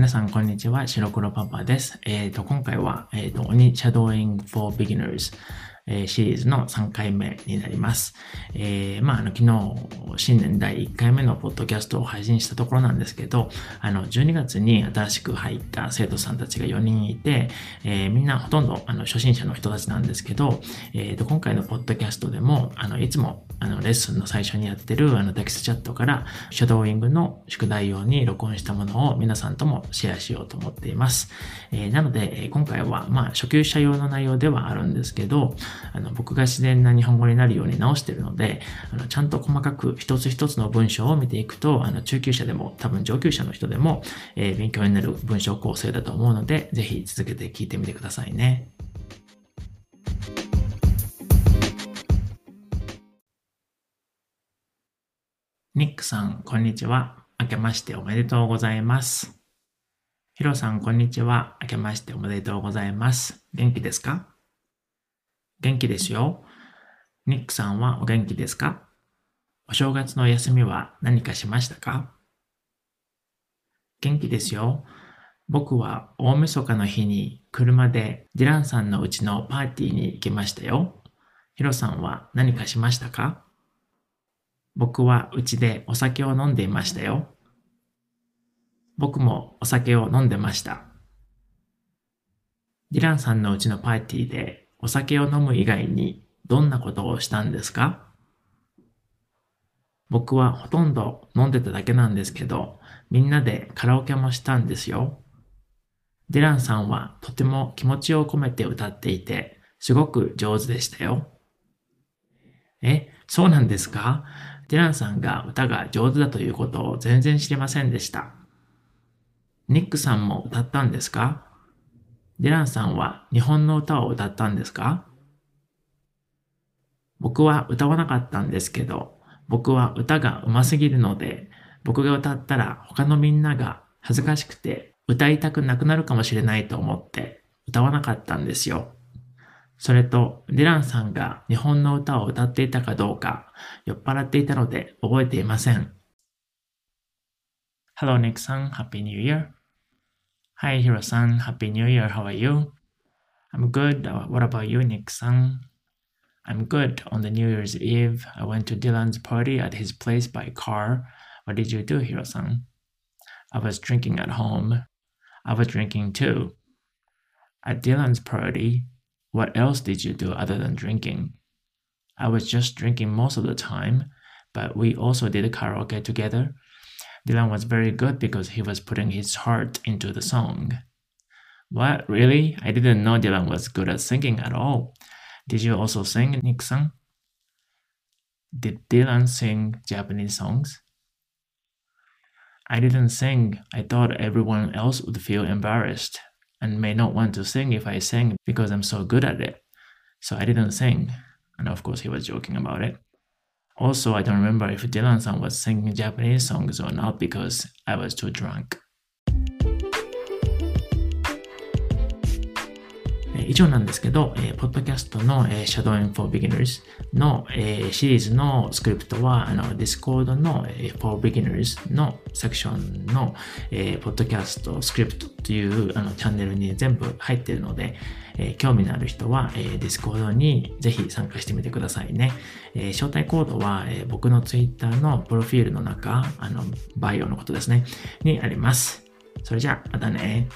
皆さん、こんにちは。白黒パパです。えっ、ー、と、今回は、えっ、ー、と、鬼 Shadowing for Beginners え、シリーズの3回目になります。えー、まあ、あの、昨日、新年第1回目のポッドキャストを配信したところなんですけど、あの、12月に新しく入った生徒さんたちが4人いて、えー、みんなほとんど、あの、初心者の人たちなんですけど、えっ、と、今回のポッドキャストでも、あの、いつも、あの、レッスンの最初にやってる、あの、テキストチャットから、シャドーイングの宿題用に録音したものを皆さんともシェアしようと思っています。えー、なので、今回は、まあ、初級者用の内容ではあるんですけど、あの、僕が自然な日本語になるように直してるので、あのちゃんと細かく一つ一つの文章を見ていくと、あの中級者でも多分上級者の人でも、えー、勉強になる文章構成だと思うので、ぜひ続けて聞いてみてくださいね。ニックさん、こんにちは。明けましておめでとうございます。ヒロさん、こんにちは。明けましておめでとうございます。元気ですか？元気ですよ。ニックさんはお元気ですか？お正月の休みは何かしましたか？元気ですよ。僕は大晦日の日に車でディランさんのうちのパーティーに行きましたよ。ヒロさんは何かしましたか？僕はうちでお酒を飲んでいましたよ。僕もお酒を飲んでました。ディランさんのうちのパーティーでお酒を飲む以外にどんなことをしたんですか？僕はほとんど飲んでただけなんですけど、みんなでカラオケもしたんですよ。ディランさんはとても気持ちを込めて歌っていて、すごく上手でしたよ。え、そうなんですか？ディランさんが歌が上手だということを全然知りませんでした。ニックさんも歌ったんですか？ディランさんは日本の歌を歌ったんですか？僕は歌わなかったんですけど、僕は歌が上手すぎるので、僕が歌ったら他のみんなが恥ずかしくて歌いたくなくなるかもしれないと思って歌わなかったんですよ。それと、ディランさんが日本の歌を歌っていたかどうか酔っ払っていたので覚えていません。Hello Nick さん、Happy New Year! Hi, Hiro-san. Happy New Year. How are you? I'm good. Uh, what about you, Nick-san? I'm good. On the New Year's Eve, I went to Dylan's party at his place by car. What did you do, Hiro-san? I was drinking at home. I was drinking too. At Dylan's party, what else did you do other than drinking? I was just drinking most of the time, but we also did a karaoke together Dylan was very good because he was putting his heart into the song. What, really? I didn't know Dylan was good at singing at all. Did you also sing, Nixon? Did Dylan sing Japanese songs? I didn't sing. I thought everyone else would feel embarrassed and may not want to sing if I sing because I'm so good at it. So I didn't sing. And of course, he was joking about it. Also, I don't remember if Dylan-san was singing Japanese songs or not because I was too drunk. 以上なんですけど、えー、ポッドキャストの、えー、Shadowing for Beginners の、えー、シリーズのスクリプトは、あの、Discord の、えー、For Beginners のセクションの、えー、ポッドキャストスクリプトというあのチャンネルに全部入っているので、えー、興味のある人は、えー、Discord にぜひ参加してみてくださいね。えー、招待コードは、えー、僕の Twitter のプロフィールの中、あの、バイオのことですね、にあります。それじゃあ、またね。